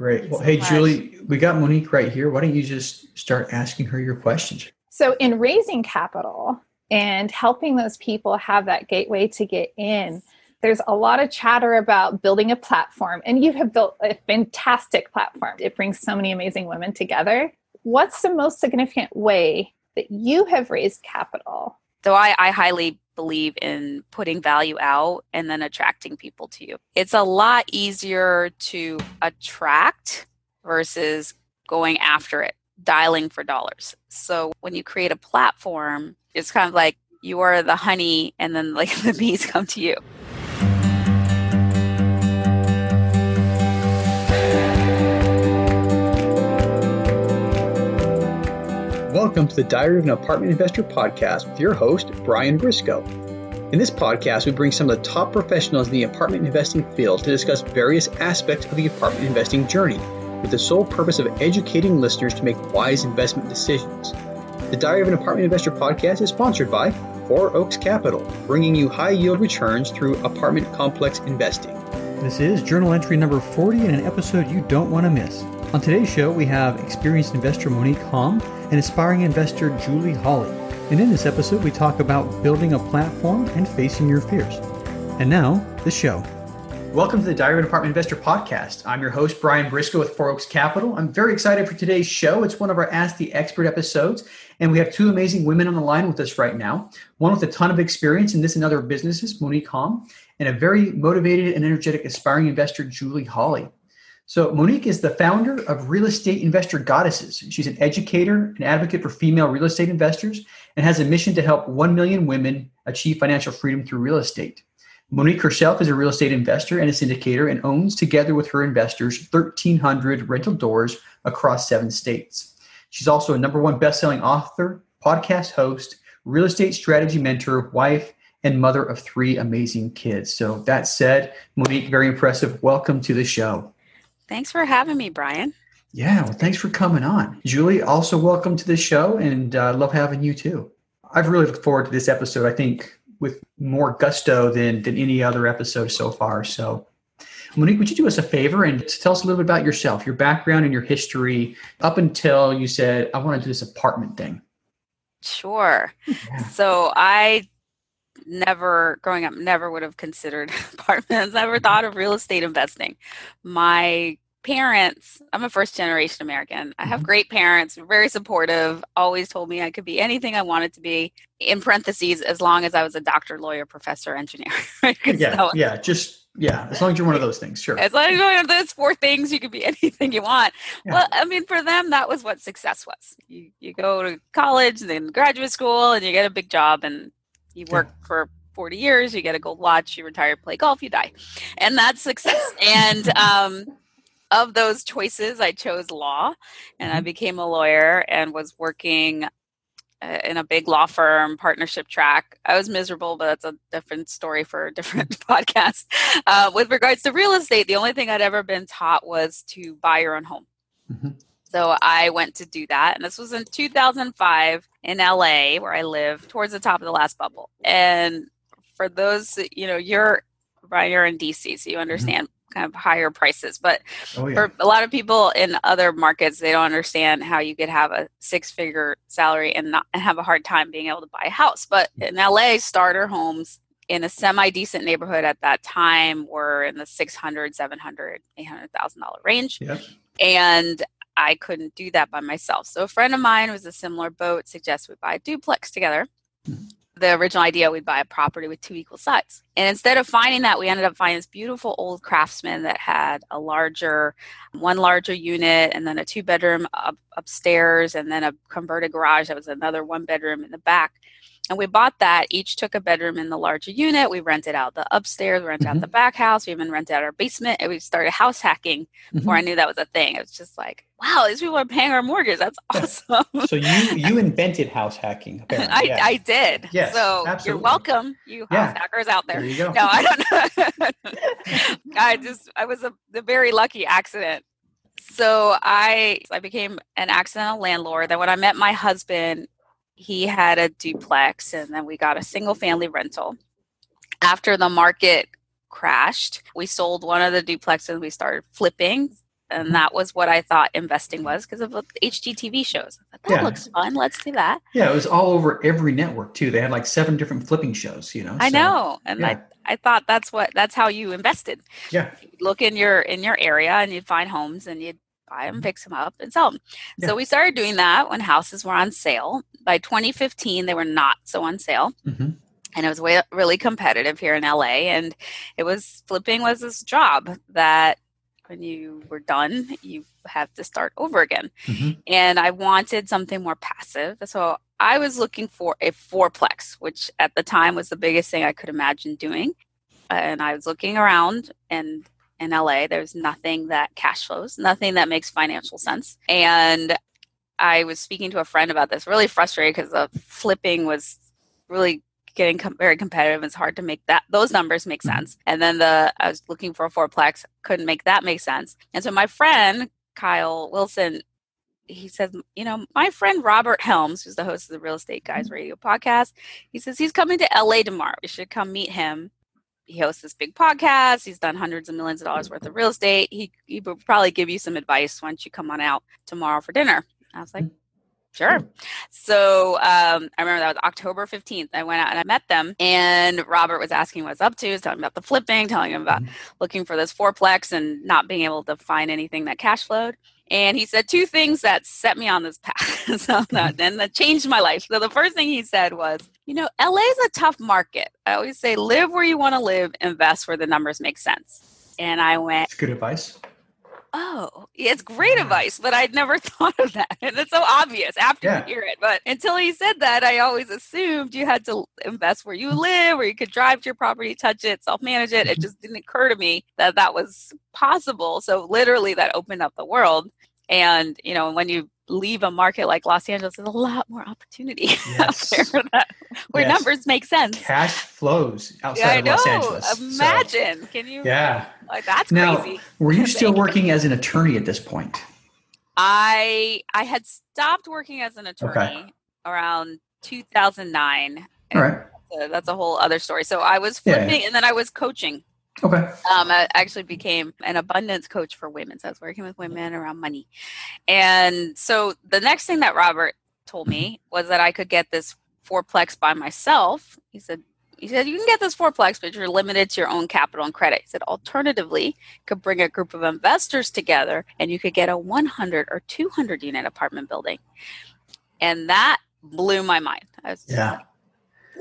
Great. Well, so hey, much. Julie, we got Monick right here. Why don't you just start asking her your questions? So, in raising capital and helping those people have that gateway to get in, there's a lot of chatter about building a platform, and you have built a fantastic platform. It brings so many amazing women together. What's the most significant way that you have raised capital? So, I, I highly believe in putting value out and then attracting people to you. It's a lot easier to attract versus going after it, dialing for dollars. So, when you create a platform, it's kind of like you are the honey and then like the bees come to you. Welcome to the Diary of an Apartment Investor podcast with your host, Brian Briscoe. In this podcast, we bring some of the top professionals in the apartment investing field to discuss various aspects of the apartment investing journey with the sole purpose of educating listeners to make wise investment decisions. The Diary of an Apartment Investor podcast is sponsored by Four Oaks Capital, bringing you high yield returns through apartment complex investing. This is journal entry number 40 in an episode you don't want to miss. On today's show, we have experienced investor Monick Halm and aspiring investor Julie Holly. And in this episode, we talk about building a platform and facing your fears. And now, the show. Welcome to the Diary of an Apartment Investor podcast. I'm your host, Brian Briscoe with Four Oaks Capital. I'm very excited for today's show. It's one of our Ask the Expert episodes, and we have two amazing women on the line with us right now. One with a ton of experience in this and other businesses, Monick Halm, and a very motivated and energetic aspiring investor, Julie Holly. So, Monick is the founder of Real Estate Investor Goddesses. She's an educator, an advocate for female real estate investors, and has a mission to help 1 million women achieve financial freedom through real estate. Monick herself is a real estate investor and a syndicator and owns, together with her investors, 1,300 rental doors across seven states. She's also a number one best-selling author, podcast host, real estate strategy mentor, wife, and mother of three amazing kids. So that said, Monick, very impressive. Welcome to the show. Thanks for having me, Brian. Yeah, well, thanks for coming on. Julie, also welcome to the show and uh, love having you too. I've really looked forward to this episode. I think with more gusto than than any other episode so far. So, Monick, would you do us a favor and tell us a little bit about yourself, your background, and your history up until you said, "I want to do this apartment thing." Sure. Yeah. So I never growing up never would have considered apartments. Never thought of real estate investing. My parents i'm a first generation american. I have mm-hmm. great parents very supportive always told me i could be anything i wanted to be in parentheses as long as i was a doctor lawyer professor engineer yeah so, yeah just yeah as long as you're one of those things sure. As long as you're one of those four things you could be anything you want. Yeah. well i mean for them that was what success was. You, you go to college then graduate school and you get a big job and you work yeah. for 40 years you get a gold watch you retire play golf you die and that's success and um of those choices, I chose law and I mm-hmm. became a lawyer and was working uh, in a big law firm partnership track. I was miserable, but that's a different story for a different podcast. Uh, with regards to real estate, the only thing I'd ever been taught was to buy your own home. Mm-hmm. So I went to do that. And this was in 2005 in LA, where I live, towards the top of the last bubble. And for those, you know, you're, Brian, you're in DC, so you mm-hmm. understand kind of higher prices. But oh, yeah. for a lot of people in other markets, they don't understand how you could have a six figure salary and not and have a hard time being able to buy a house. But in LA, starter homes in a semi decent neighborhood at that time were in the 600, 700, 800,000 dollar range. Yep. And I couldn't do that by myself. So a friend of mine was a similar boat, suggested we buy a duplex together. Mm-hmm the original idea we'd buy a property with two equal sides. And instead of finding that, we ended up finding this beautiful old craftsman that had a larger, one larger unit, and then a two bedroom up, upstairs, and then a converted garage that was another one bedroom in the back. And we bought that. Each took a bedroom in the larger unit. We rented out the upstairs, we rented mm-hmm. out the back house. We even rented out our basement. And we started house hacking before mm-hmm. I knew that was a thing. It was just like, wow, these people are paying our mortgage. That's awesome. so you you invented house hacking. I, yeah. I did. Yes, so absolutely. you're welcome, you yeah. house hackers out there. there no, I don't know. I just I was a, a very lucky accident so I I became an accidental landlord. Then when I met my husband, he had a duplex and then we got a single family rental. After the market crashed, we sold one of the duplexes we started flipping and mm-hmm. that was what I thought investing was because of the HGTV shows. Thought, that Yeah. looks fun. Let's do that. Yeah, it was all over every network too. They had like seven different flipping shows. You know. I so, know, and yeah. I I thought that's what that's how you invested. Yeah. You'd look in your in your area and you'd find homes and you'd buy them, fix them up, and sell them. Yeah. So we started doing that when houses were on sale. By 2015, they were not so on sale. Mhm. and it was way, really competitive here in LA. And it was flipping was this job that when you were done, you have to start over again. Mhm. And I wanted something more passive, so I was looking for a fourplex, which at the time was the biggest thing I could imagine doing. And I was looking around, and in LA, there's nothing that cash flows, nothing that makes financial sense. And I was speaking to a friend about this, really frustrated because the flipping was really getting com- very competitive. It's hard to make that those numbers make Mhm. sense. And then the I was looking for a fourplex, couldn't make that make sense. And so my friend Kyle Wilson, he says, you know, my friend Robert Helms, who's the host of the Real Estate Guys Radio podcast, he says he's coming to LA tomorrow. You should come meet him. He hosts this big podcast. He's done hundreds of millions of dollars worth of real estate. He he will probably give you some advice once you come on out tomorrow for dinner. I was like, sure. So um, I remember that was October 15th. I went out and I met them, and Robert was asking what's up to, he was telling me about the flipping, telling him about Mhm. looking for this fourplex and not being able to find anything that cash flowed. And he said two things that set me on this path. so that, and that changed my life. So the first thing he said was, you know, LA is a tough market. I always say, live where you want to live, invest where the numbers make sense. And I went, It's good advice. Oh, it's great advice, but I'd never thought of that. And it's so obvious after Yeah. you hear it. But until he said that, I always assumed you had to invest where you live, where you could drive to your property, touch it, self manage it. It Mhm. just didn't occur to me that that was possible. So, literally, that opened up the world. And, you know, when you leave a market like Los Angeles, there's a lot more opportunity Yes. out there that, where Yes. numbers make sense. Cash flows outside Yeah, I of Los. Angeles. so- Imagine. Can you? yeah. Like, that's Now, crazy. were you still working as an attorney at this point? I I had stopped working as an attorney around 2009. All right. So that's a whole other story. So I was Yeah. flipping, and then I was coaching. Okay. Um, I actually became an abundance coach for women. So I was working with women around money. And so the next thing that Robert told me was that I could get this fourplex by myself. He said, he said, you can get this fourplex, but you're limited to your own capital and credit. He said, alternatively, you could bring a group of investors together and you could get a 100 or 200 unit apartment building. And that blew my mind. I was Yeah. like,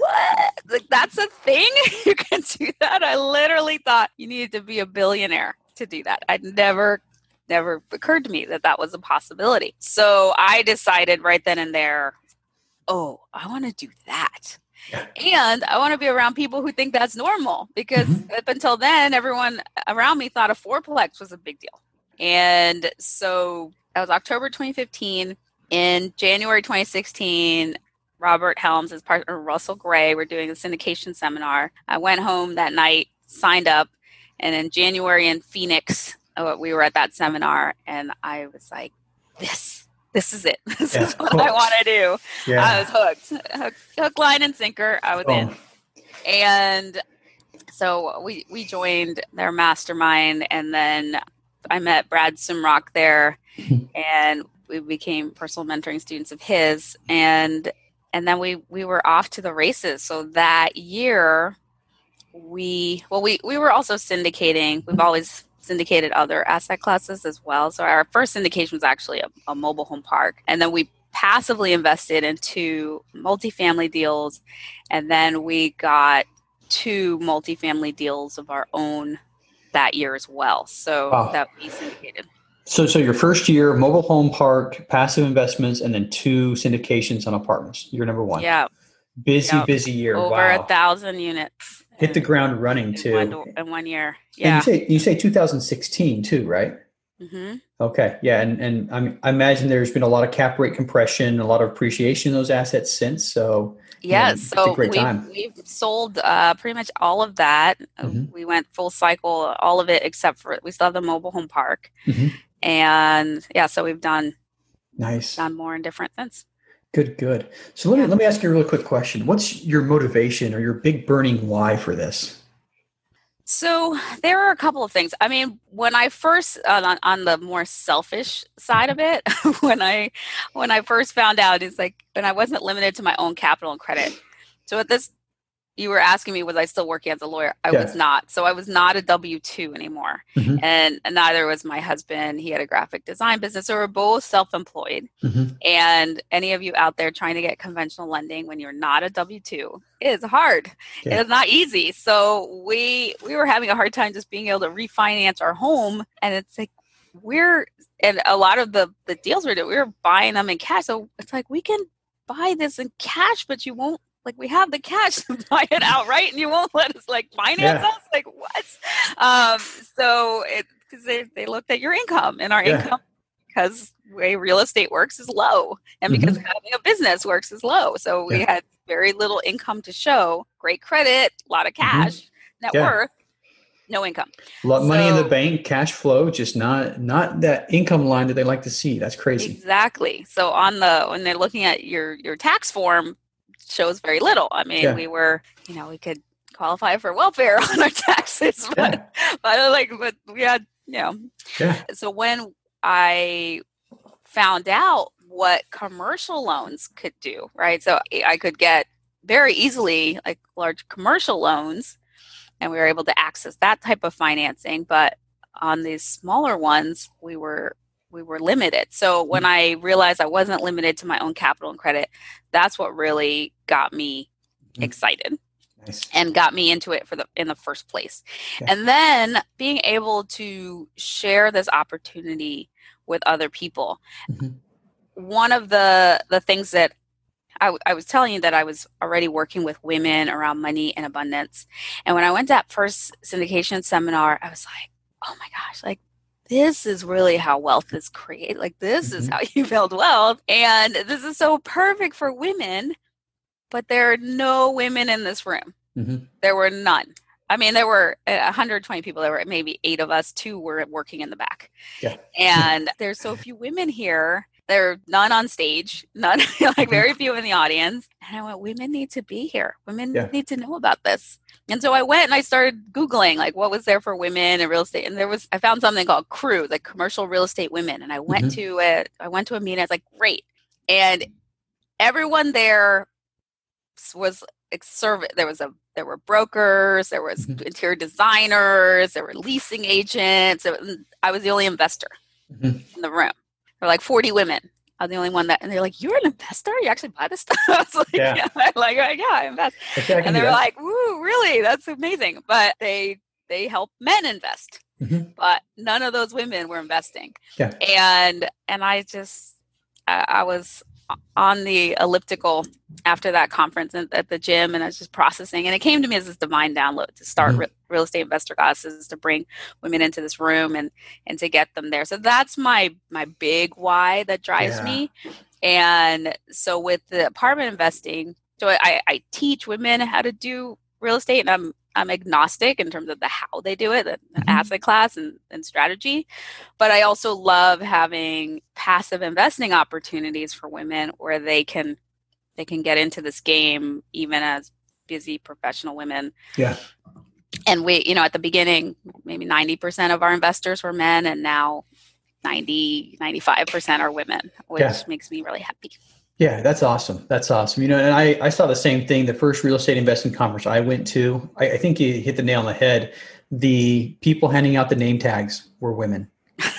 what? Like, that's a thing? you can do that? I literally thought you needed to be a billionaire to do that. I'd never, never occurred to me that that was a possibility. So I decided right then and there, oh, I want to do that. And I want to be around people who think that's normal because Mhm. up until then, everyone around me thought a fourplex was a big deal. And so that was October 2015. In January 2016, Robert Helms, his partner Russell Gray, were doing a syndication seminar. I went home that night, signed up, and in January in Phoenix, uh, we were at that seminar, and I was like, "This, this is it. This Yeah, is what I want to do." Yeah. I was hooked, hook, hook, line, and sinker. I was in, Oh, and so we we joined their mastermind, and then I met Brad Sumrok there, and we became personal mentoring students of his, and and then we we were off to the races. So that year, we well we we were also syndicating. We've always syndicated other asset classes as well. So our first syndication was actually a, a mobile home park, and then we passively invested into multifamily deals, and then we got two multifamily deals of our own that year as well. So Wow. that we syndicated. So, so your first year, mobile home park, passive investments, and then two syndications on apartments. You're number one. Yeah, Busy, Yeah. busy year. over wow. a thousand units. Hit the ground running in too. one, in one year. Yeah. you say you say 2016 too, right? hmm Okay, yeah, and and I, mean, I imagine there's been a lot of cap rate compression, a lot of appreciation in those assets since. So Yes. it's a so great we've, time. we've sold uh, pretty much all of that. Mhm. We went full cycle, all of it except for we still have the mobile home park. Mhm. And yeah, so we've done nice, done more in different things. good, good. So let me let me ask you a really quick question. What's your motivation or your big burning why for this? So there are a couple of things. I mean, when I first on, on the more selfish side of mm-hmm. it, when I when I first found out, it's like when I wasn't limited to my own capital and credit. So at this you were asking me was I still working as a lawyer? I yeah. was not. So I was not a W two anymore, mm-hmm. and neither was my husband. He had a graphic design business. So we're both self employed. Mm-hmm. And any of you out there trying to get conventional lending when you're not a W two is hard. Yeah. It is not easy. So we we were having a hard time just being able to refinance our home, and it's like we're and a lot of the the deals we're doing, we were buying them in cash. So it's like we can buy this in cash, but you won't like we have the cash to buy it outright and you won't let us like finance yeah. us like what um so it because they, they looked at your income and our yeah. income because way real estate works is low and because mm-hmm. having a business works is low so we yeah. had very little income to show great credit a lot of mm-hmm. cash mm-hmm. net worth no income a lot of so, money in the bank cash flow just not not that income line that they like to see that's crazy exactly so on the when they're looking at your your tax form shows very little. I mean, yeah. we were, you know, we could qualify for welfare on our taxes, but, yeah. but like, but we had, you know. Yeah. So when I found out what commercial loans could do, right? So I could get very easily like large commercial loans, and we were able to access that type of financing. But on these smaller ones, we were we were limited. So when mm. I realized I wasn't limited to my own capital and credit, that's what really got me mm. excited. Nice. And got me into it for the in the first place. And then being able to share this opportunity with other people. Mm-hmm. One of the the things that I, I, was telling you that I was already working with women around money and abundance. And when I went to that first syndication seminar, I was like, oh my gosh, like this is really how wealth is created. Like, this mm-hmm. is how you build wealth. And this is so perfect for women, but there are no women in this room. Mm-hmm. There were none. I mean, there were 120 people. There were maybe eight of us. Two were working in the back. Yeah. And there's so few women here there are none on stage, none like mm-hmm. very few in the audience. And I went, women need to be here. Women yeah. need to know about this. And so I went and I started Googling like what was there for women in real estate. And there was I found something called CREW, like commercial real estate women. And I went mm-hmm. to it, I went to a meeting, I was like, great. And everyone there was service there was a there were brokers there was mm-hmm. interior designers there were leasing agents was, i was the only investor mm-hmm. in the room or like 40 women. I'm the only one that, and they're like, "You're an investor? You actually buy this stuff?" I was like, "Yeah, yeah. Like yeah, I invest." Okay, I and they were like, "Ooh, really? That's amazing!" But they they help men invest, mm-hmm. but none of those women were investing. Yeah, and and I just I, I was on the elliptical after that conference at the gym and I was just processing and it came to me as this divine download to start mm-hmm. real estate investor classes to bring women into this room and and to get them there so that's my my big why that drives yeah. me and so with the apartment investing so I, I teach women how to do real estate and I'm I'm agnostic in terms of the how they do it, the mm-hmm. asset class and, and strategy. But I also love having passive investing opportunities for women where they can they can get into this game even as busy professional women. Yeah. And we, you know, at the beginning, maybe 90% of our investors were men, and now 90, 95% are women, which yeah. makes me really happy. Yeah, that's awesome. That's awesome. You know, and I, I saw the same thing. The first real estate investing conference I went to, I, I think you hit the nail on the head. The people handing out the name tags were women,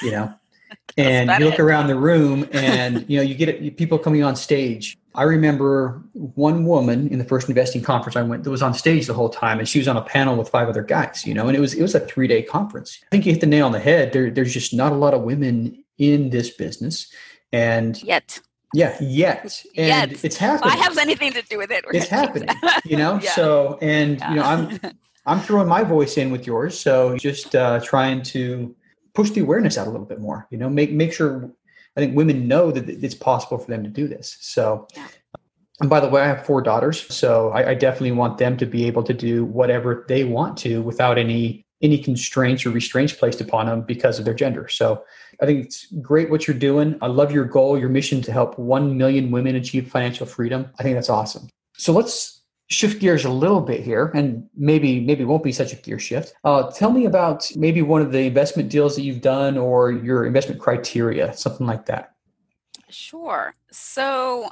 you know, and you look it. around the room and, you know, you get people coming on stage. I remember one woman in the first investing conference I went that was on stage the whole time and she was on a panel with five other guys, you know, and it was, it was a three day conference. I think you hit the nail on the head. There, there's just not a lot of women in this business. And yet yeah, yet. And yet. it's happening. I have anything to do with it. It's happening. you know, yeah. so and yeah. you know, I'm I'm throwing my voice in with yours. So just uh, trying to push the awareness out a little bit more. You know, make make sure I think women know that it's possible for them to do this. So yeah. and by the way, I have four daughters, so I, I definitely want them to be able to do whatever they want to without any any constraints or restraints placed upon them because of their gender. So I think it's great what you're doing. I love your goal, your mission to help 1 million women achieve financial freedom. I think that's awesome. So let's shift gears a little bit here, and maybe maybe won't be such a gear shift. Uh, tell me about maybe one of the investment deals that you've done or your investment criteria, something like that. Sure. So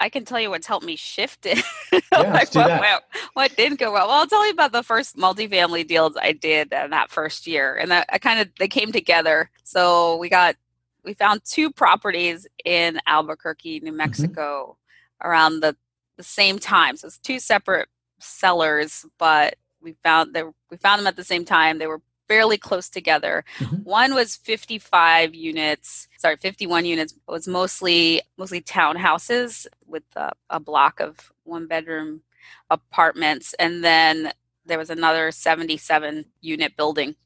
I can tell you what's helped me shift it. Yeah, like what, what, what didn't go well. Well, I'll tell you about the first multifamily deals I did in that first year, and that I kind of they came together. So we got we found two properties in Albuquerque, Mm-hmm. New Mexico, around the the same time. So it's two separate sellers, but we found they we found them at the same time. They were fairly close together. Mhm. One was 55 units, sorry, 51 units. It was mostly mostly townhouses with a, a block of one bedroom apartments, and then there was another 77 unit building.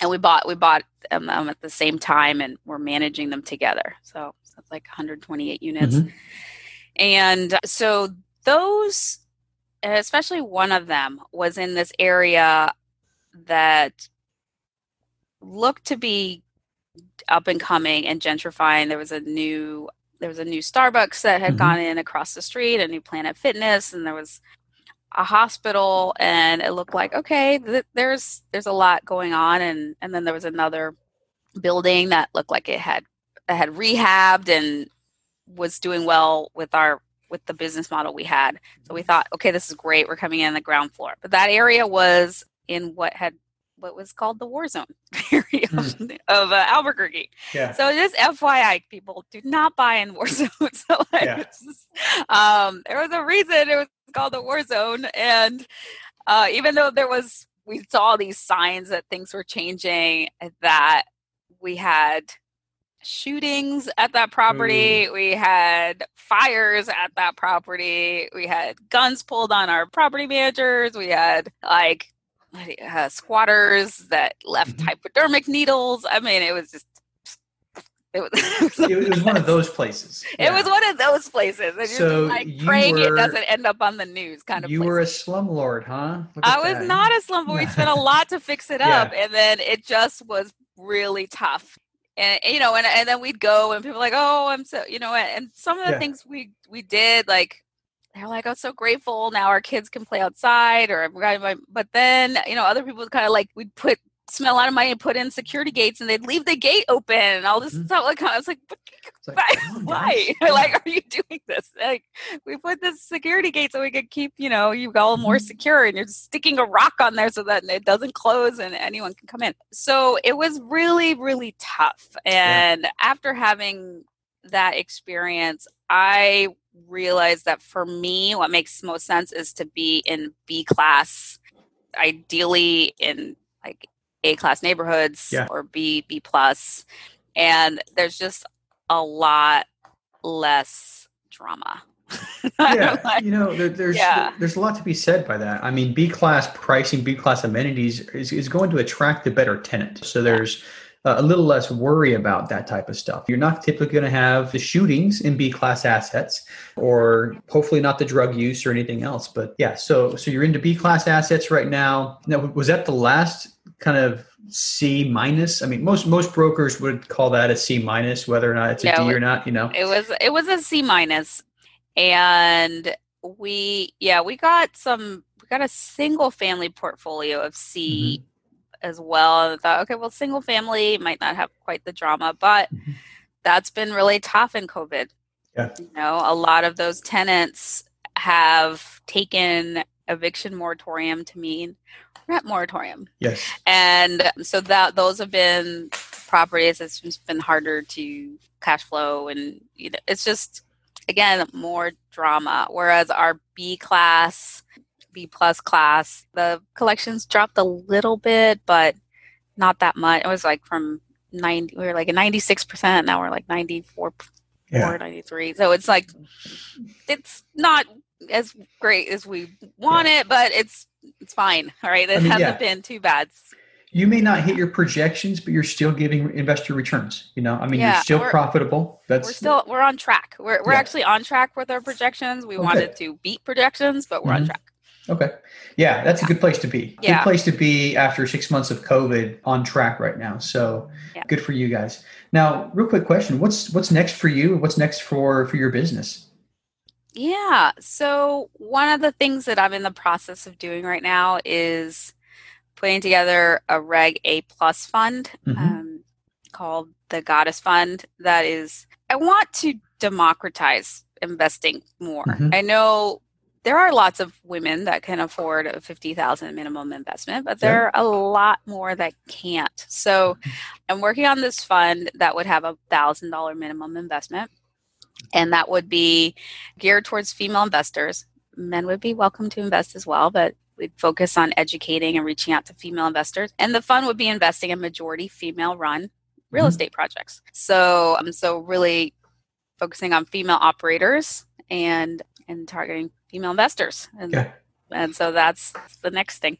And we bought we bought them, at the same time, and we're managing them together. So that's like 128 units. Mhm. And so those, especially one of them, was in this area that looked to be up and coming and gentrifying. There was a new there was a new Starbucks that had Mhm. gone in across the street, a new Planet Fitness, and there was a hospital and it looked like okay th- there's there's a lot going on and and then there was another building that looked like it had it had rehabbed and was doing well with our with the business model we had. So we thought, okay, this is great. We're coming in on the ground floor. But that area was in what had what was called the war zone area of, of uh, Albuquerque. Yeah. So just FYI, people do not buy in war zones. so like, Yeah. um, there was a reason it was called the war zone, and uh, even though there was, we saw these signs that things were changing. That we had shootings at that property, we had fires at that property, we had guns pulled on our property managers, we had like uh, squatters that left Mhm. hypodermic needles. I mean, it was just. It was, It, was one of those places. It was one of those places. And So just like praying were- it doesn't end up on the news kind of You place. were a slumlord, huh? I was that. not a slum, but we spent a lot to fix it Yeah. up. And then it just was really tough. And you know, and, and then we'd go and people were like, Oh, I'm so you know, and, and some of the Yeah. things we we did, like they're like, I'm so grateful now our kids can play outside or but then, you know, other people kind of like we'd put spend a lot of money and put in security gates and they'd leave the gate open and all this Mhm. stuff like I was like, like, why? come Why? like, are you doing this? Like, we put this security gate so we could keep, you know, you all more Mhm. secure, and you're just sticking a rock on there so that it doesn't close and anyone can come in. So it was really, really tough. And after having that experience, I realized that for me, what makes most sense is to be in B class, ideally in like A class neighborhoods Yeah. or B B plus, and there's just a lot less drama. yeah, Like, you know, there, there's Yeah. there's a lot to be said by that. I mean, B class pricing, B class amenities is, is going to attract the better tenant. So there's uh, a little less worry about that type of stuff. You're not typically going to have the shootings in B class assets, or hopefully not the drug use or anything else. But yeah, so so you're into B class assets right now. Now, was that the last kind of C minus? I mean, most most brokers would call that a C minus, whether or not it's a D No, or not. You know, it was it was a C minus, and we yeah we got some we got a single family portfolio of C as well. And I thought okay, well, single family might not have quite the drama, but Mhm. that's been really tough in COVID. Yeah. You know, a lot of those tenants have taken eviction moratorium to mean rent moratorium. yes. And so that those have been properties that's just been harder to cash flow and you know, it's just again more drama. Whereas our B class, B plus class, the collections dropped a little bit, but not that much. It was like from 90 we were like at 96%, now we're like 94 Yeah. 493. So it's like it's not as great as we want it, but it's it's fine. All right. It I mean, hasn't yeah. been too bad. you may not hit your projections, but you're still giving investor returns. You know, I mean, Yeah, you're still profitable. That's we're still we're on track. We're we're Yeah. actually on track with our projections. We Okay. wanted to beat projections, but we're on Mhm. track. Okay. Yeah, that's a good place to be. Good place to be after six months of COVID on track right now. So Yeah. good for you guys. Now, real quick question: What's what's next for you? What's next for for your business? Yeah. So, one of the things that I'm in the process of doing right now is putting together a Reg A plus fund mm-hmm. um, called the Goddess Fund. That is, I want to democratize investing more. Mm-hmm. I know there are lots of women that can afford a 50,000 minimum investment, but there are a lot more that can't. So mm-hmm. I'm working on this fund that would have a $1,000 minimum investment and that would be geared towards female investors. Men would be welcome to invest as well, but we'd focus on educating and reaching out to female investors. And the fund would be investing in majority female run real mm-hmm. estate projects. So I'm um, so really focusing on female operators and and targeting female investors. And, yeah. and so that's the next thing.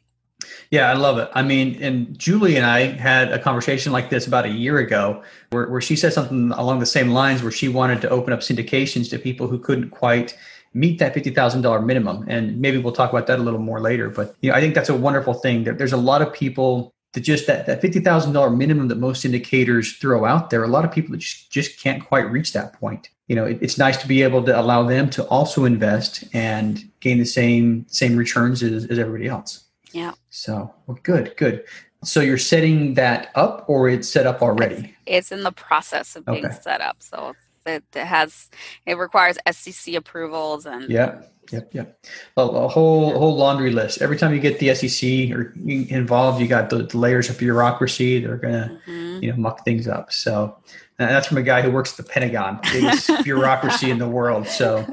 Yeah, I love it. I mean, and Julie and I had a conversation like this about a year ago where, where she said something along the same lines where she wanted to open up syndications to people who couldn't quite meet that $50,000 minimum. And maybe we'll talk about that a little more later. But you know, I think that's a wonderful thing. There's a lot of people that just that, that $50,000 minimum that most syndicators throw out there, a lot of people that just, just can't quite reach that point. You know, it, it's nice to be able to allow them to also invest and gain the same same returns as, as everybody else. Yeah. So, well, good, good. So you're setting that up or it's set up already? It's, it's in the process of being okay. set up. So it, it, has, it requires SEC approvals and. Yeah. Yep. Yep. A, a, whole, whole laundry list. Every time you get the SEC or involved, you got the, the layers of bureaucracy that are going to, mm-hmm. you know, muck things up. So that's from a guy who works at the Pentagon, biggest bureaucracy in the world. So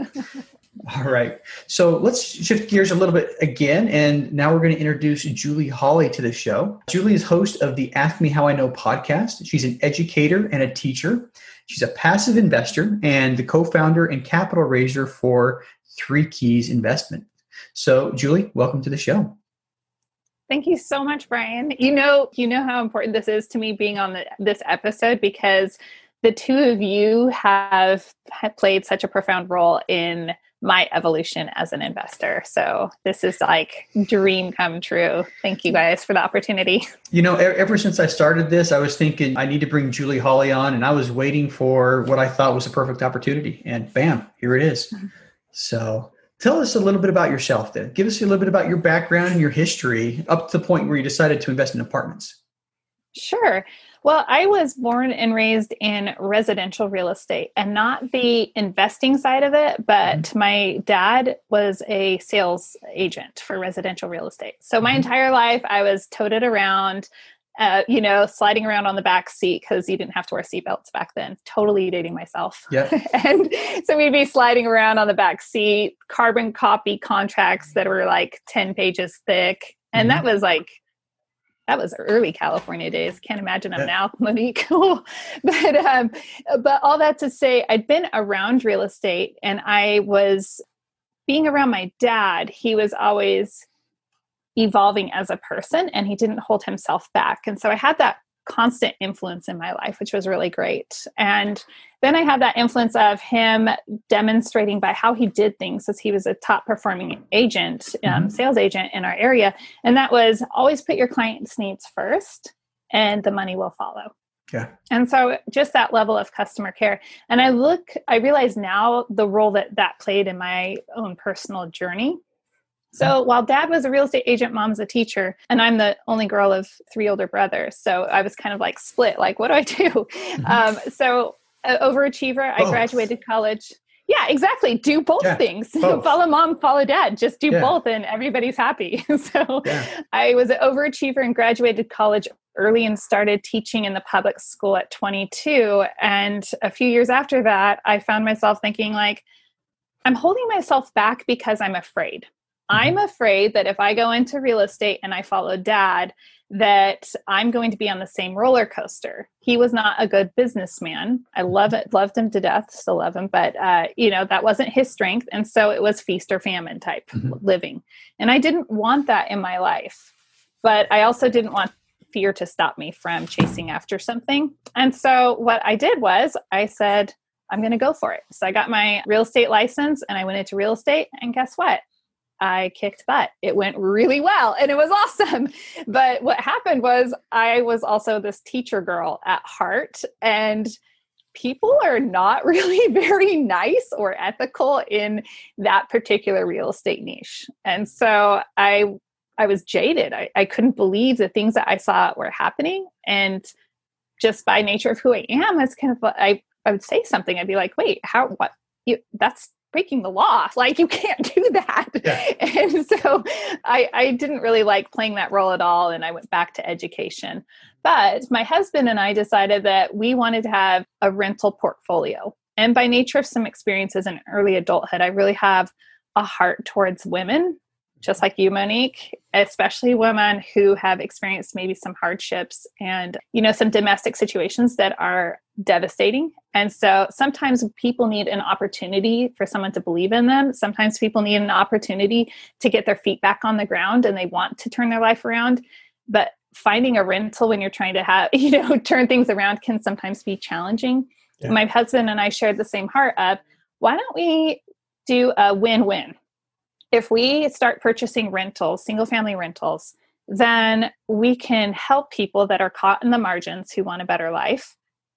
all right. So let's shift gears a little bit again. And now we're going to introduce Julie Holly to the show. Julie is host of the Ask Me How I Know podcast. She's an educator and a teacher. She's a passive investor and the co founder and capital raiser for Three Keys Investment. So, Julie, welcome to the show. Thank you so much, Brian. You know, you know how important this is to me being on the, this episode because the two of you have played such a profound role in my evolution as an investor. So this is like dream come true. Thank you guys for the opportunity. You know, ever since I started this, I was thinking I need to bring Julie Holly on and I was waiting for what I thought was a perfect opportunity and bam, here it is. Mm-hmm. So tell us a little bit about yourself then. Give us a little bit about your background and your history up to the point where you decided to invest in apartments. Sure. Well, I was born and raised in residential real estate and not the investing side of it, but mm-hmm. my dad was a sales agent for residential real estate. So my mm-hmm. entire life I was toted around, uh, you know, sliding around on the back seat because you didn't have to wear seatbelts back then. Totally dating myself. Yeah. and so we'd be sliding around on the back seat, carbon copy contracts that were like 10 pages thick. And mm-hmm. that was like that was early California days. Can't imagine them yeah. now, Monick. but um, but all that to say, I'd been around real estate, and I was being around my dad. He was always evolving as a person, and he didn't hold himself back. And so I had that constant influence in my life, which was really great. And then I had that influence of him demonstrating by how he did things, as he was a top performing agent, um, mm-hmm. sales agent in our area. And that was always put your client's needs first, and the money will follow. Yeah. And so just that level of customer care. And I look, I realize now the role that that played in my own personal journey so while dad was a real estate agent, mom's a teacher, and I'm the only girl of three older brothers. So I was kind of like split, like, what do I do? Mm-hmm. Um, so uh, overachiever, both. I graduated college. Yeah, exactly. Do both yeah, things. Both. follow mom, follow dad. Just do yeah. both, and everybody's happy. so yeah. I was an overachiever and graduated college early and started teaching in the public school at 22. And a few years after that, I found myself thinking, like, I'm holding myself back because I'm afraid. I'm mm-hmm. afraid that if I go into real estate and I follow dad, that I'm going to be on the same roller coaster. He was not a good businessman. I love it, loved him to death, still love him, but uh, you know that wasn't his strength, and so it was feast or famine type mm-hmm. living, and I didn't want that in my life. But I also didn't want fear to stop me from chasing after something. And so what I did was I said, I'm going to go for it. So I got my real estate license and I went into real estate. And guess what? I kicked butt. It went really well and it was awesome. But what happened was I was also this teacher girl at heart and people are not really very nice or ethical in that particular real estate niche. And so I I was jaded. I, I couldn't believe the things that I saw were happening. And just by nature of who I am, it's kind of I I would say something. I'd be like, wait, how what you that's breaking the law. Like you can't do that. Yeah. And so I, I didn't really like playing that role at all. And I went back to education. But my husband and I decided that we wanted to have a rental portfolio. And by nature of some experiences in early adulthood, I really have a heart towards women just like you monick especially women who have experienced maybe some hardships and you know some domestic situations that are devastating. And so sometimes people need an opportunity for someone to believe in them. Sometimes people need an opportunity to get their feet back on the ground and they want to turn their life around. But finding a rental when you're trying to have you know turn things around can sometimes be challenging. Yeah. my husband and i shared the same heart of why don't we do a win-win if we start purchasing rentals, single family rentals, then we can help people that are caught in the margins who want a better life.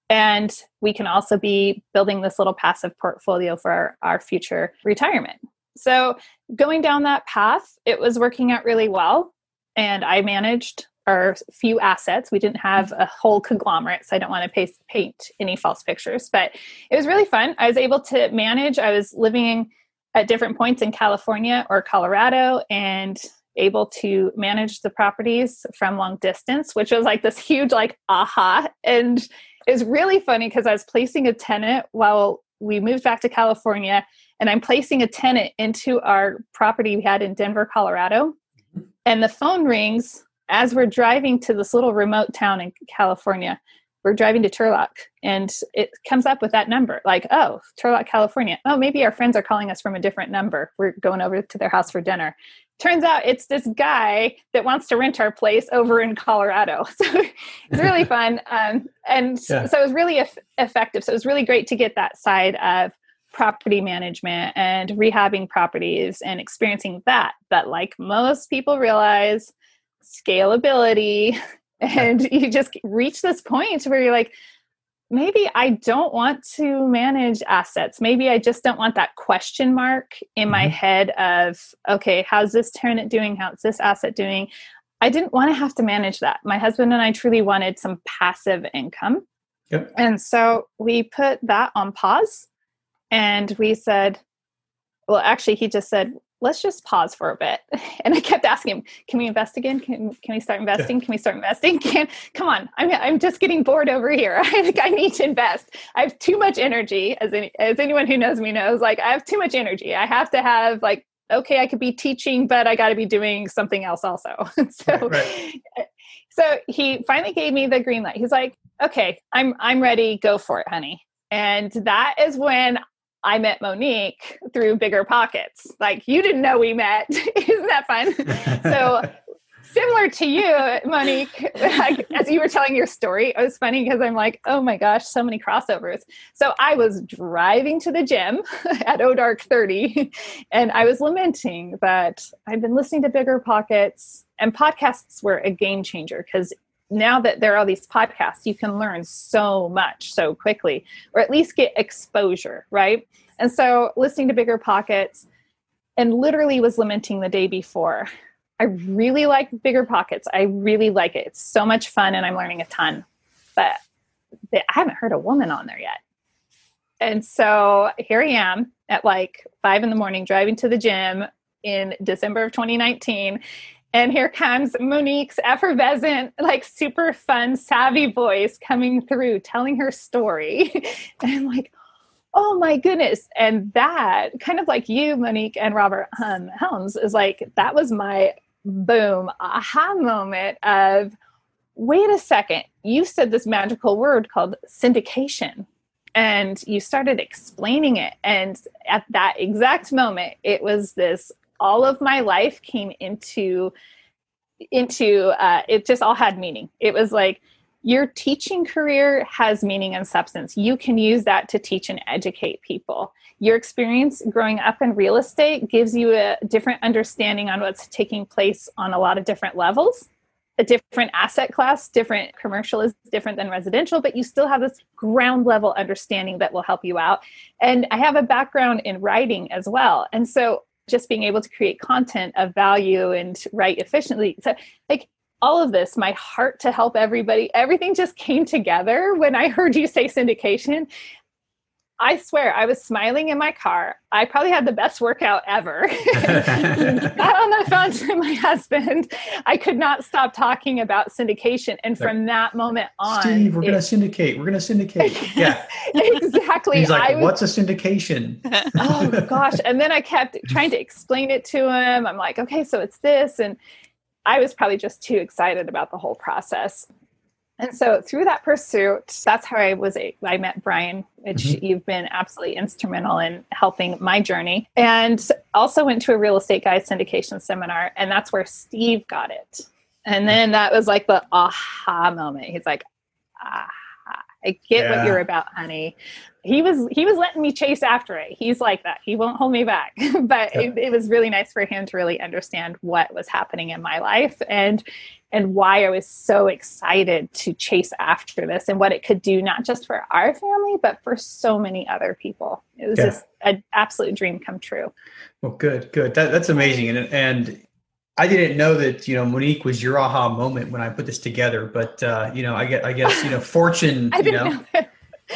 And we can also be building this little passive portfolio for our, our future retirement. So, going down that path, it was working out really well. And I managed our few assets. We didn't have a whole conglomerate, so I don't want to paint any false pictures, but it was really fun. I was able to manage, I was living at different points in California or Colorado and able to manage the properties from long distance, which was like this huge like aha. And it was really funny because I was placing a tenant while we moved back to California and I'm placing a tenant into our property we had in Denver, Colorado. Mm-hmm. And the phone rings as we're driving to this little remote town in California we're driving to Turlock and it comes up with that number like, oh, Turlock, California. Oh, maybe our friends are calling us from a different number. We're going over to their house for dinner. Turns out it's this guy that wants to rent our place over in Colorado. So it's really fun. Um, and yeah. so it was really eff- effective. So it was really great to get that side of property management and rehabbing properties and experiencing that. But like most people realize, scalability and you just reach this point where you're like maybe i don't want to manage assets. Maybe i just don't want that question mark in my mm-hmm. head of okay how's this tenant doing? How's this asset doing? I didn't want to have to manage that. My husband and i truly wanted some passive income. Yep. and so we put that on pause and we said well actually he just said let's just pause for a bit. And I kept asking him, can we invest again? Can, can we start investing? Can we start investing? Can, come on, I'm, I'm just getting bored over here. I think I need to invest. I have too much energy as, any, as anyone who knows me knows, like I have too much energy. I have to have like, okay, I could be teaching, but I got to be doing something else also. so, right, right. so he finally gave me the green light. He's like, okay, I'm, I'm ready. Go for it, honey. And that is when I met Monick through Bigger Pockets. Like you didn't know we met. Isn't that fun? so similar to you, Monick, as you were telling your story, it was funny because I'm like, oh my gosh, so many crossovers. So I was driving to the gym at O Dark 30 and I was lamenting that I've been listening to Bigger Pockets and podcasts were a game changer because now that there are these podcasts, you can learn so much so quickly, or at least get exposure, right? And so listening to Bigger Pockets and literally was lamenting the day before. I really like Bigger Pockets. I really like it. It's so much fun and I'm learning a ton. But I haven't heard a woman on there yet. And so here I am at like five in the morning driving to the gym in December of 2019 and here comes Monick's effervescent, like super fun, savvy voice coming through, telling her story. and I'm like, oh my goodness. And that, kind of like you, Monick and Robert um, Helms, is like, that was my boom, aha moment of, wait a second, you said this magical word called syndication. And you started explaining it. And at that exact moment, it was this all of my life came into into uh, it just all had meaning it was like your teaching career has meaning and substance you can use that to teach and educate people your experience growing up in real estate gives you a different understanding on what's taking place on a lot of different levels a different asset class, different commercial is different than residential, but you still have this ground level understanding that will help you out. And I have a background in writing as well. And so just being able to create content of value and write efficiently. So like all of this, my heart to help everybody, everything just came together when I heard you say syndication. I swear, I was smiling in my car. I probably had the best workout ever. Got on the phone to my husband. I could not stop talking about syndication. And from that moment on, Steve, we're going to syndicate. We're going to syndicate. Yeah. exactly. He's like, was, what's a syndication? oh, gosh. And then I kept trying to explain it to him. I'm like, okay, so it's this. And I was probably just too excited about the whole process. And so through that pursuit, that's how I was I met Brian, which mm-hmm. you've been absolutely instrumental in helping my journey. And also went to a real estate guy syndication seminar, and that's where Steve got it. And then that was like the aha moment. He's like, aha, I get yeah. what you're about, honey. He was he was letting me chase after it. He's like that. He won't hold me back. but it, it was really nice for him to really understand what was happening in my life and and why I was so excited to chase after this and what it could do, not just for our family, but for so many other people. It was yeah. just an absolute dream come true. Well, good, good. That, that's amazing. And, and I didn't know that, you know, Monick was your aha moment when I put this together, but, uh, you know, I get, I guess, you know, fortune, you know, know yeah,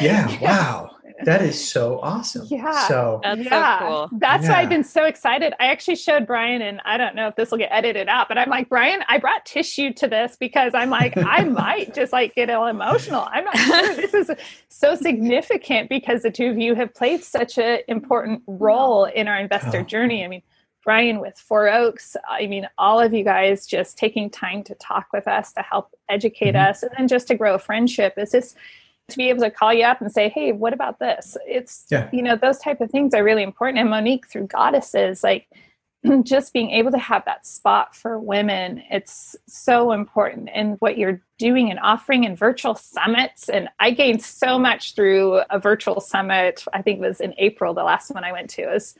yeah, wow that is so awesome. Yeah. So that's yeah. so cool. That's yeah. why I've been so excited. I actually showed Brian, and I don't know if this will get edited out, but I'm like, Brian, I brought tissue to this because I'm like, I might just like get all emotional. I'm not sure this is so significant because the two of you have played such an important role in our investor oh. journey. I mean, Brian with Four Oaks. I mean, all of you guys just taking time to talk with us to help educate mm-hmm. us and then just to grow a friendship. It's just to be able to call you up and say, hey, what about this? It's, yeah. you know, those type of things are really important. And Monick, through Goddesses, like just being able to have that spot for women, it's so important. And what you're doing and offering in virtual summits. And I gained so much through a virtual summit. I think it was in April, the last one I went to. It was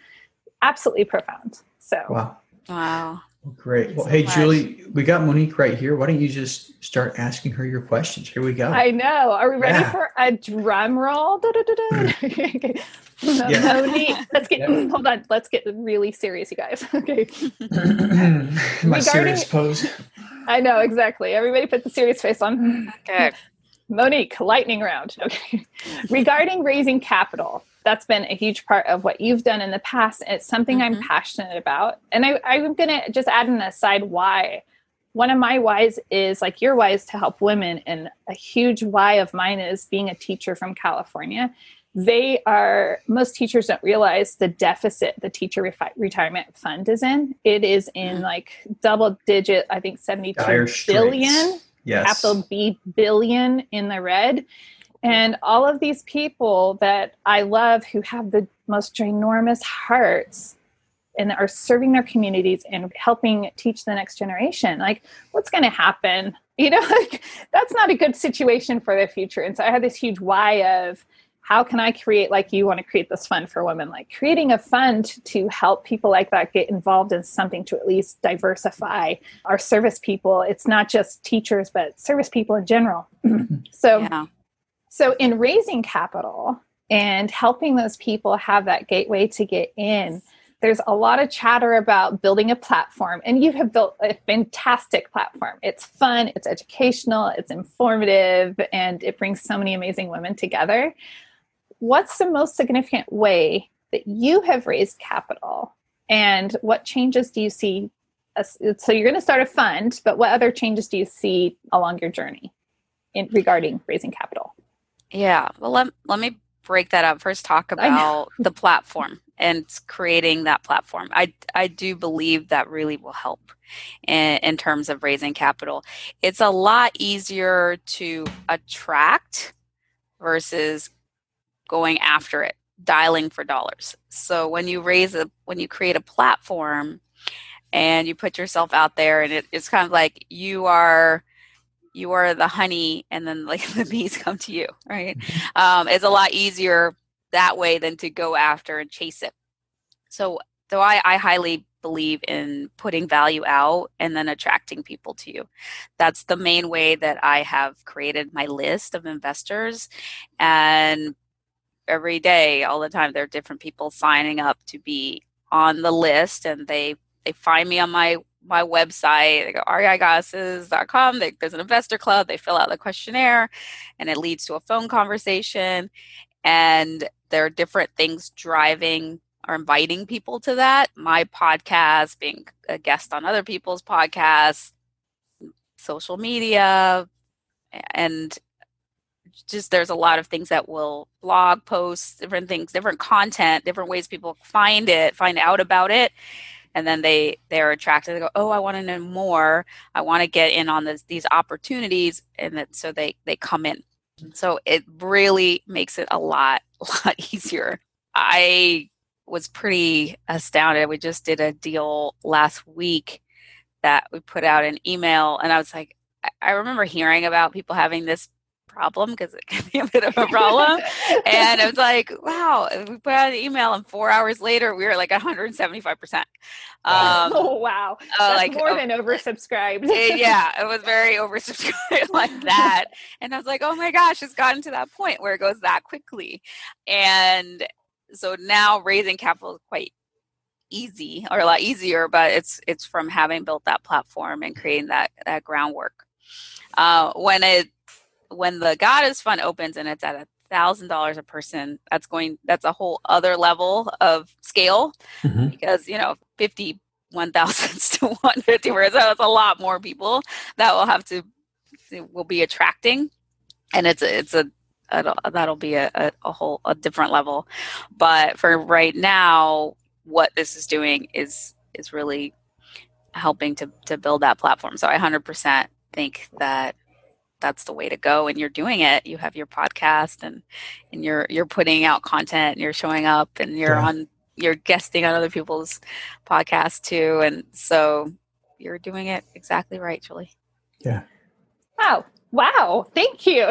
absolutely profound. So, wow. Wow. Great. Well, so hey, much. Julie, we got Monick right here. Why don't you just start asking her your questions? Here we go. I know. Are we ready yeah. for a drum roll? okay. yeah. Monick, let's get, yeah. hold on. Let's get really serious, you guys. Okay. My serious pose. I know, exactly. Everybody put the serious face on. Okay. Monick, lightning round. Okay. Regarding raising capital, that's been a huge part of what you've done in the past. It's something mm-hmm. I'm passionate about. And I, I'm going to just add an aside why. One of my whys is like your whys to help women. And a huge why of mine is being a teacher from California. They are, most teachers don't realize the deficit the teacher refi- retirement fund is in. It is in mm. like double digit, I think 72 billion. Yes. Capital B billion in the red and all of these people that I love who have the most ginormous hearts and are serving their communities and helping teach the next generation, like what's going to happen? You know, like that's not a good situation for the future. And so I had this huge why of how can I create, like you want to create this fund for women, like creating a fund to help people like that get involved in something to at least diversify our service people. It's not just teachers, but service people in general. so, yeah. So, in raising capital and helping those people have that gateway to get in, there's a lot of chatter about building a platform, and you have built a fantastic platform. It's fun, it's educational, it's informative, and it brings so many amazing women together. What's the most significant way that you have raised capital, and what changes do you see? So, you're going to start a fund, but what other changes do you see along your journey in regarding raising capital? Yeah. Well, let, let me break that up. First, talk about the platform and creating that platform. I, I do believe that really will help in, in terms of raising capital. It's a lot easier to attract versus going after it, dialing for dollars. So when you raise a, when you create a platform and you put yourself out there and it, it's kind of like you are – you are the honey and then like the bees come to you right mm-hmm. um, it's a lot easier that way than to go after and chase it so so i, I highly believe in putting value out and then attracting people to you. That's the main way that I have created my list of investors. And every day, all the time, there are different people signing up to be on the list and they they find me on my my website. They go reigoddesses.com. They, there's an investor club. They fill out the questionnaire and it leads to a phone conversation. And there are different things driving or inviting people to that. My podcast, being a guest on other people's podcasts, social media, and just there's a lot of things that will blog posts, different things, different content, different ways people find it, find out about it. And then they they're attracted. They go, oh, I want to know more. I want to get in on this, these opportunities, and so they they come in. So it really makes it a lot lot easier. I was pretty astounded. We just did a deal last week that we put out an email, and I was like, I remember hearing about people having this problem because it can be a bit of a problem. and I was like, wow, we put out an email, and four hours later, we were like 175%. Um, oh, wow. Uh, like more uh, than oversubscribed. it, yeah, it was very oversubscribed like that. And I was like, oh my gosh, it's gotten to that point where it goes that quickly. And so now raising capital is quite easy or a lot easier but it's it's from having built that platform and creating that that groundwork uh, when it when the goddess fund opens and it's at a thousand dollars a person that's going that's a whole other level of scale mm-hmm. because you know 50 1000 to 150 whereas that's a lot more people that will have to will be attracting and it's a, it's a that'll be a, a, a whole a different level but for right now what this is doing is is really helping to to build that platform so i 100% think that that's the way to go and you're doing it. You have your podcast and and you're you're putting out content and you're showing up and you're yeah. on you're guesting on other people's podcasts too and so you're doing it exactly right julie. Yeah. Wow Wow, thank you.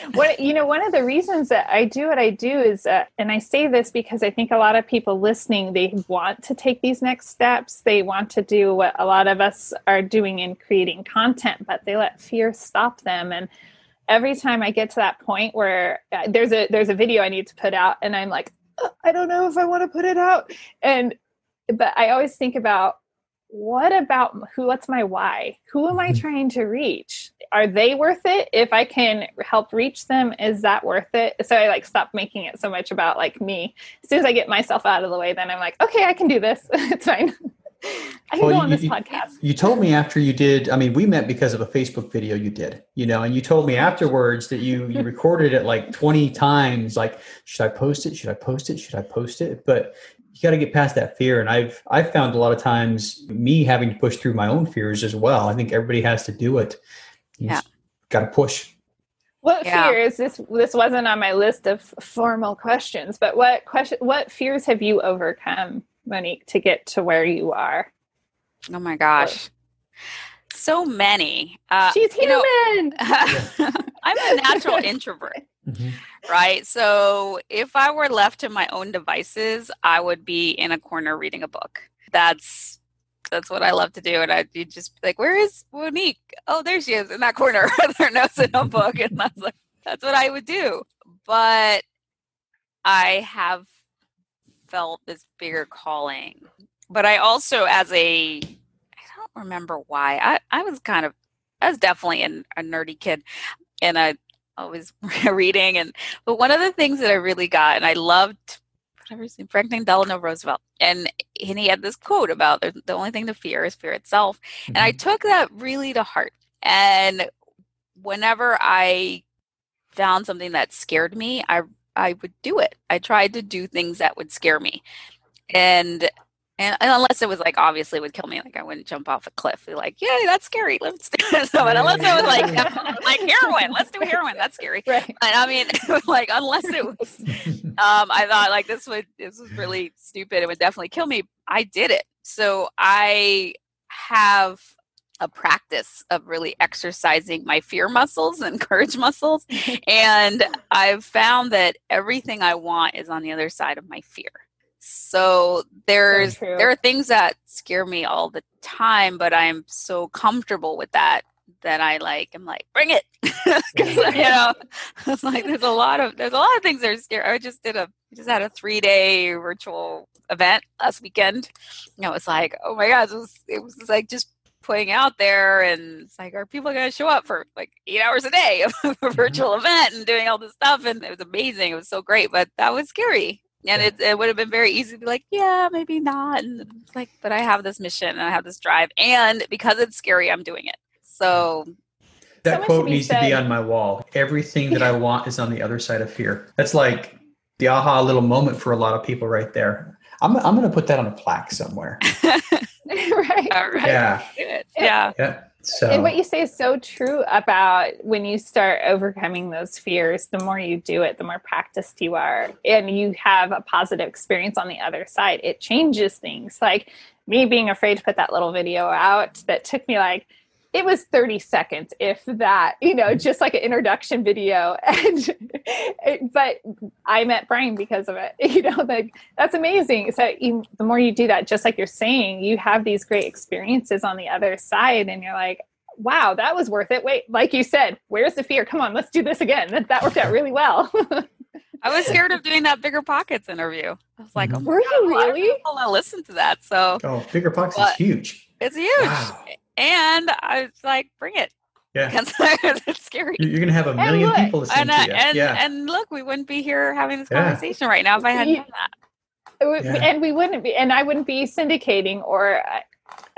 what you know, one of the reasons that I do what I do is, uh, and I say this because I think a lot of people listening they want to take these next steps. They want to do what a lot of us are doing in creating content, but they let fear stop them. And every time I get to that point where uh, there's a there's a video I need to put out, and I'm like, oh, I don't know if I want to put it out, and but I always think about what about who what's my why who am i mm-hmm. trying to reach are they worth it if i can help reach them is that worth it so i like stop making it so much about like me as soon as i get myself out of the way then i'm like okay i can do this it's fine I can well, go on you, this podcast. You told me after you did. I mean, we met because of a Facebook video you did. You know, and you told me afterwards that you you recorded it like twenty times. Like, should I post it? Should I post it? Should I post it? But you got to get past that fear and i've i've found a lot of times me having to push through my own fears as well i think everybody has to do it you yeah got to push what yeah. fears this this wasn't on my list of formal questions but what question what fears have you overcome monick to get to where you are oh my gosh so many uh, she's human you know, i'm a natural introvert Mm-hmm. Right. So if I were left to my own devices, I would be in a corner reading a book. That's that's what I love to do. And I'd be just like, where is Monick? Oh, there she is in that corner with her nose in a book. And that's like that's what I would do. But I have felt this bigger calling. But I also as a I don't remember why. I, I was kind of I was definitely an, a nerdy kid. And I always reading and but one of the things that I really got and I loved whatever his name, Franklin Delano Roosevelt and and he had this quote about the, the only thing to fear is fear itself mm-hmm. and I mm-hmm. took that really to heart and whenever I found something that scared me I I would do it I tried to do things that would scare me and and, and, unless it was like obviously would kill me, like I wouldn't jump off a cliff. Be like, yeah, that's scary. Let's do. So, but unless it was like like heroin, let's do heroin. That's scary. Right. And I mean, like unless it was, um, I thought like this would this was really stupid. It would definitely kill me. I did it. So I have a practice of really exercising my fear muscles and courage muscles, and I've found that everything I want is on the other side of my fear. So there's true. there are things that scare me all the time, but I'm so comfortable with that that I like. I'm like, bring it, you know. It's like there's a lot of there's a lot of things that are scary. I just did a just had a three day virtual event last weekend. And it was like, oh my gosh, it was it was like just putting out there and it's like, are people gonna show up for like eight hours a day of a mm-hmm. virtual event and doing all this stuff? And it was amazing. It was so great, but that was scary. And Yeah. it, it would have been very easy to be like, yeah, maybe not. And like, but I have this mission and I have this drive. And because it's scary, I'm doing it. So That much quote to be needs to be on my wall. Everything that I want is on the other side of fear. That's like the aha little moment for a lot of people right there. I'm, I'm going to put that on a plaque somewhere. right. all right. Yeah. Good. Yeah. Yeah. So, And what you say is so true about when you start overcoming those fears, the more you do it, the more practiced you are, and you have a positive experience on the other side. It changes things. Like me being afraid to put that little video out that took me like, it was 30 seconds, if that, you know, mm-hmm. just like an introduction video. And, it, but I met Brian because of it, you know, like that's amazing. So you, the more you do that, just like you're saying, you have these great experiences on the other side, and you're like, wow, that was worth it. Wait, like you said, where's the fear? Come on, let's do this again. That, that worked out really well. I was scared of doing that BiggerPockets interview. I was like, oh, mm-hmm. Were you really? people gonna listen to that? So oh, bigger pox is huge. it's huge. Wow. And I was like, bring it. Yeah. Because it's scary. You're going to have a million look, people listening And, to uh, you. and, yeah. and look, we wouldn't be here having this Yeah. conversation right now if I hadn't done that. Yeah. And we wouldn't be, and I wouldn't be syndicating or. I-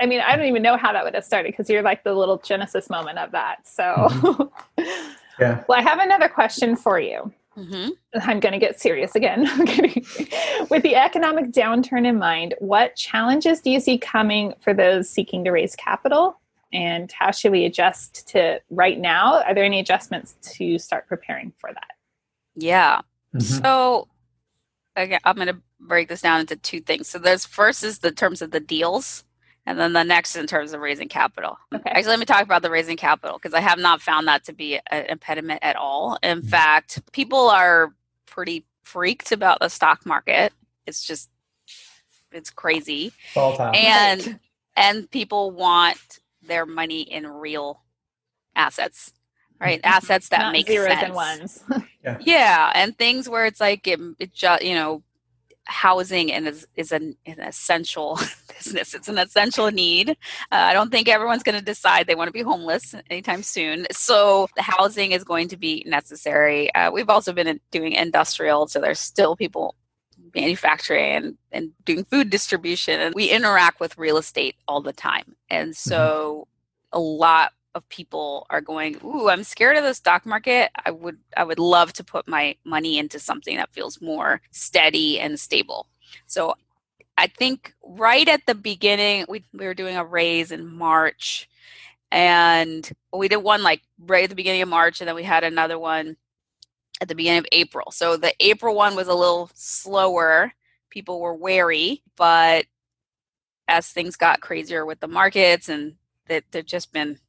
I mean, I don't even know how that would have started because you're like the little genesis moment of that. So, Mm-hmm. Yeah. well, I have another question for you. Hmm I'm going to get serious again. With the economic downturn in mind, what challenges do you see coming for those seeking to raise capital? And how should we adjust to right now? Are there any adjustments to start preparing for that? Yeah. Mhm. So again, I'm going to break this down into two things. So there's first is the terms of the deals, and then the next in terms of raising capital. Okay. Actually, let me talk about the raising capital because I have not found that to be an impediment at all. In mm-hmm. fact, people are pretty freaked about the stock market. It's just it's crazy. Volatile. And Right. and people want their money in real assets. Right? Mm-hmm. Assets that Not make zeros sense. and ones. Yeah, and things where it's like it, it just you know, housing and is is an, an essential business. It's an essential need. Uh, I don't think everyone's going to decide they want to be homeless anytime soon. So the housing is going to be necessary. Uh, we've also been doing industrial, so there's still people manufacturing and, and doing food distribution and we interact with real estate all the time and so a lot of people are going ooh i'm scared of the stock market i would i would love to put my money into something that feels more steady and stable so i think right at the beginning we, we were doing a raise in march and we did one like right at the beginning of march and then we had another one at the beginning of april. So the april one was a little slower. People were wary but as things got crazier with the markets and that they've just been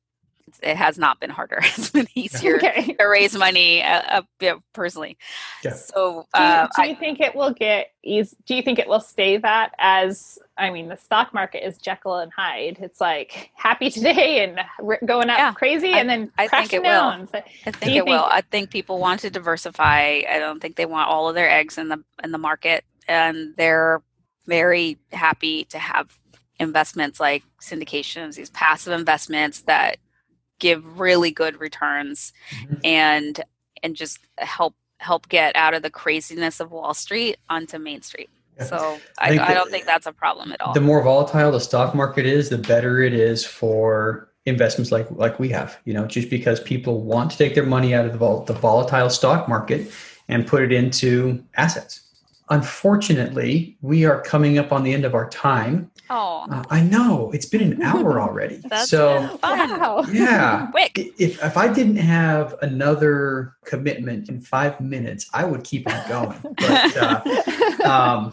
it has not been harder it's been easier okay. to raise money uh, uh, personally Yeah. so Do you, uh, do I, think it will get easy? Do you think it will stay that as I mean, the stock market is Jekyll and Hyde. It's like happy today and r- going up Yeah, crazy, I- and then I think crashing it will. down. So- I think you it will. I think people want to diversify. I don't think they want all of their eggs in the in the market, and they're very happy to have investments like syndications, these passive investments that give really good returns Mhm. and and just help help get out of the craziness of Wall Street onto Main Street. Yeah. So I I, I, don't think that's a problem at all. the more volatile the stock market is, the better it is for investments like like we have. You know, just because people want to take their money out of the, vol- the volatile stock market and put it into assets. Unfortunately, we are coming up on the end of our time. Oh, Uh, I know it's been an hour already. so. Wow. yeah. Quick. If if I didn't have another commitment in five minutes, I would keep on going. But uh, um,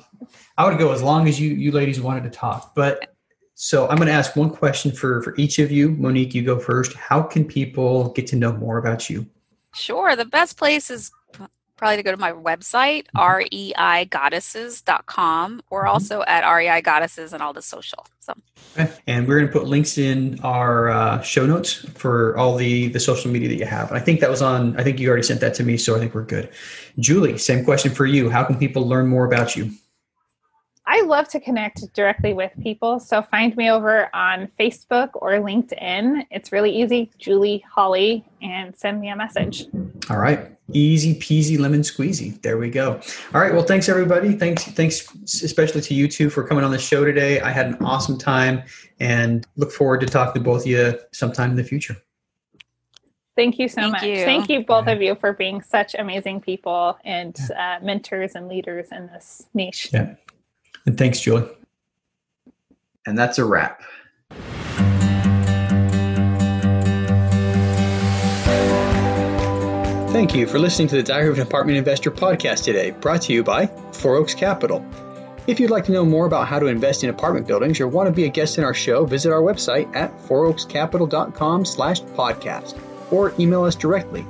I would go as long as you you ladies wanted to talk. But so I'm going to ask one question for for each of you. Monick, you go first. How can people get to know more about you? Sure. The best place is probably to go to my website, reigoddesses.com, or mm-hmm. also at REI Goddesses and all the social. So. Okay. And we're going to put links in our uh, show notes for all the the social media that you have. And I think that was on. I think you already sent that to me, so I think we're good. Julie, same question for you. How can people learn more about you? I love to connect directly with people. So find me over on Facebook or LinkedIn. It's really easy, Julie Holly, and send me a message. All right. Easy peasy lemon squeezy. There we go. All right. Well, thanks everybody. Thanks, thanks especially to you two for coming on the show today. I had an awesome time and look forward to talking to both of you sometime in the future. Thank you so Thank much. You. Thank you both of you for being such amazing people and uh, mentors and leaders in this niche. Yeah. And thanks, Julie. And that's a wrap. Thank you for listening to the Diary of an Apartment Investor podcast today, brought to you by Four Oaks Capital. If you'd like to know more about how to invest in apartment buildings or want to be a guest in our show, visit our website at fouroakscapital.com slash podcast or email us directly.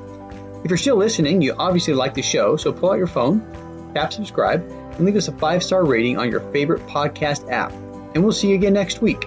If you're still listening, you obviously like the show, so pull out your phone, tap subscribe, and leave us a five star rating on your favorite podcast app. And we'll see you again next week.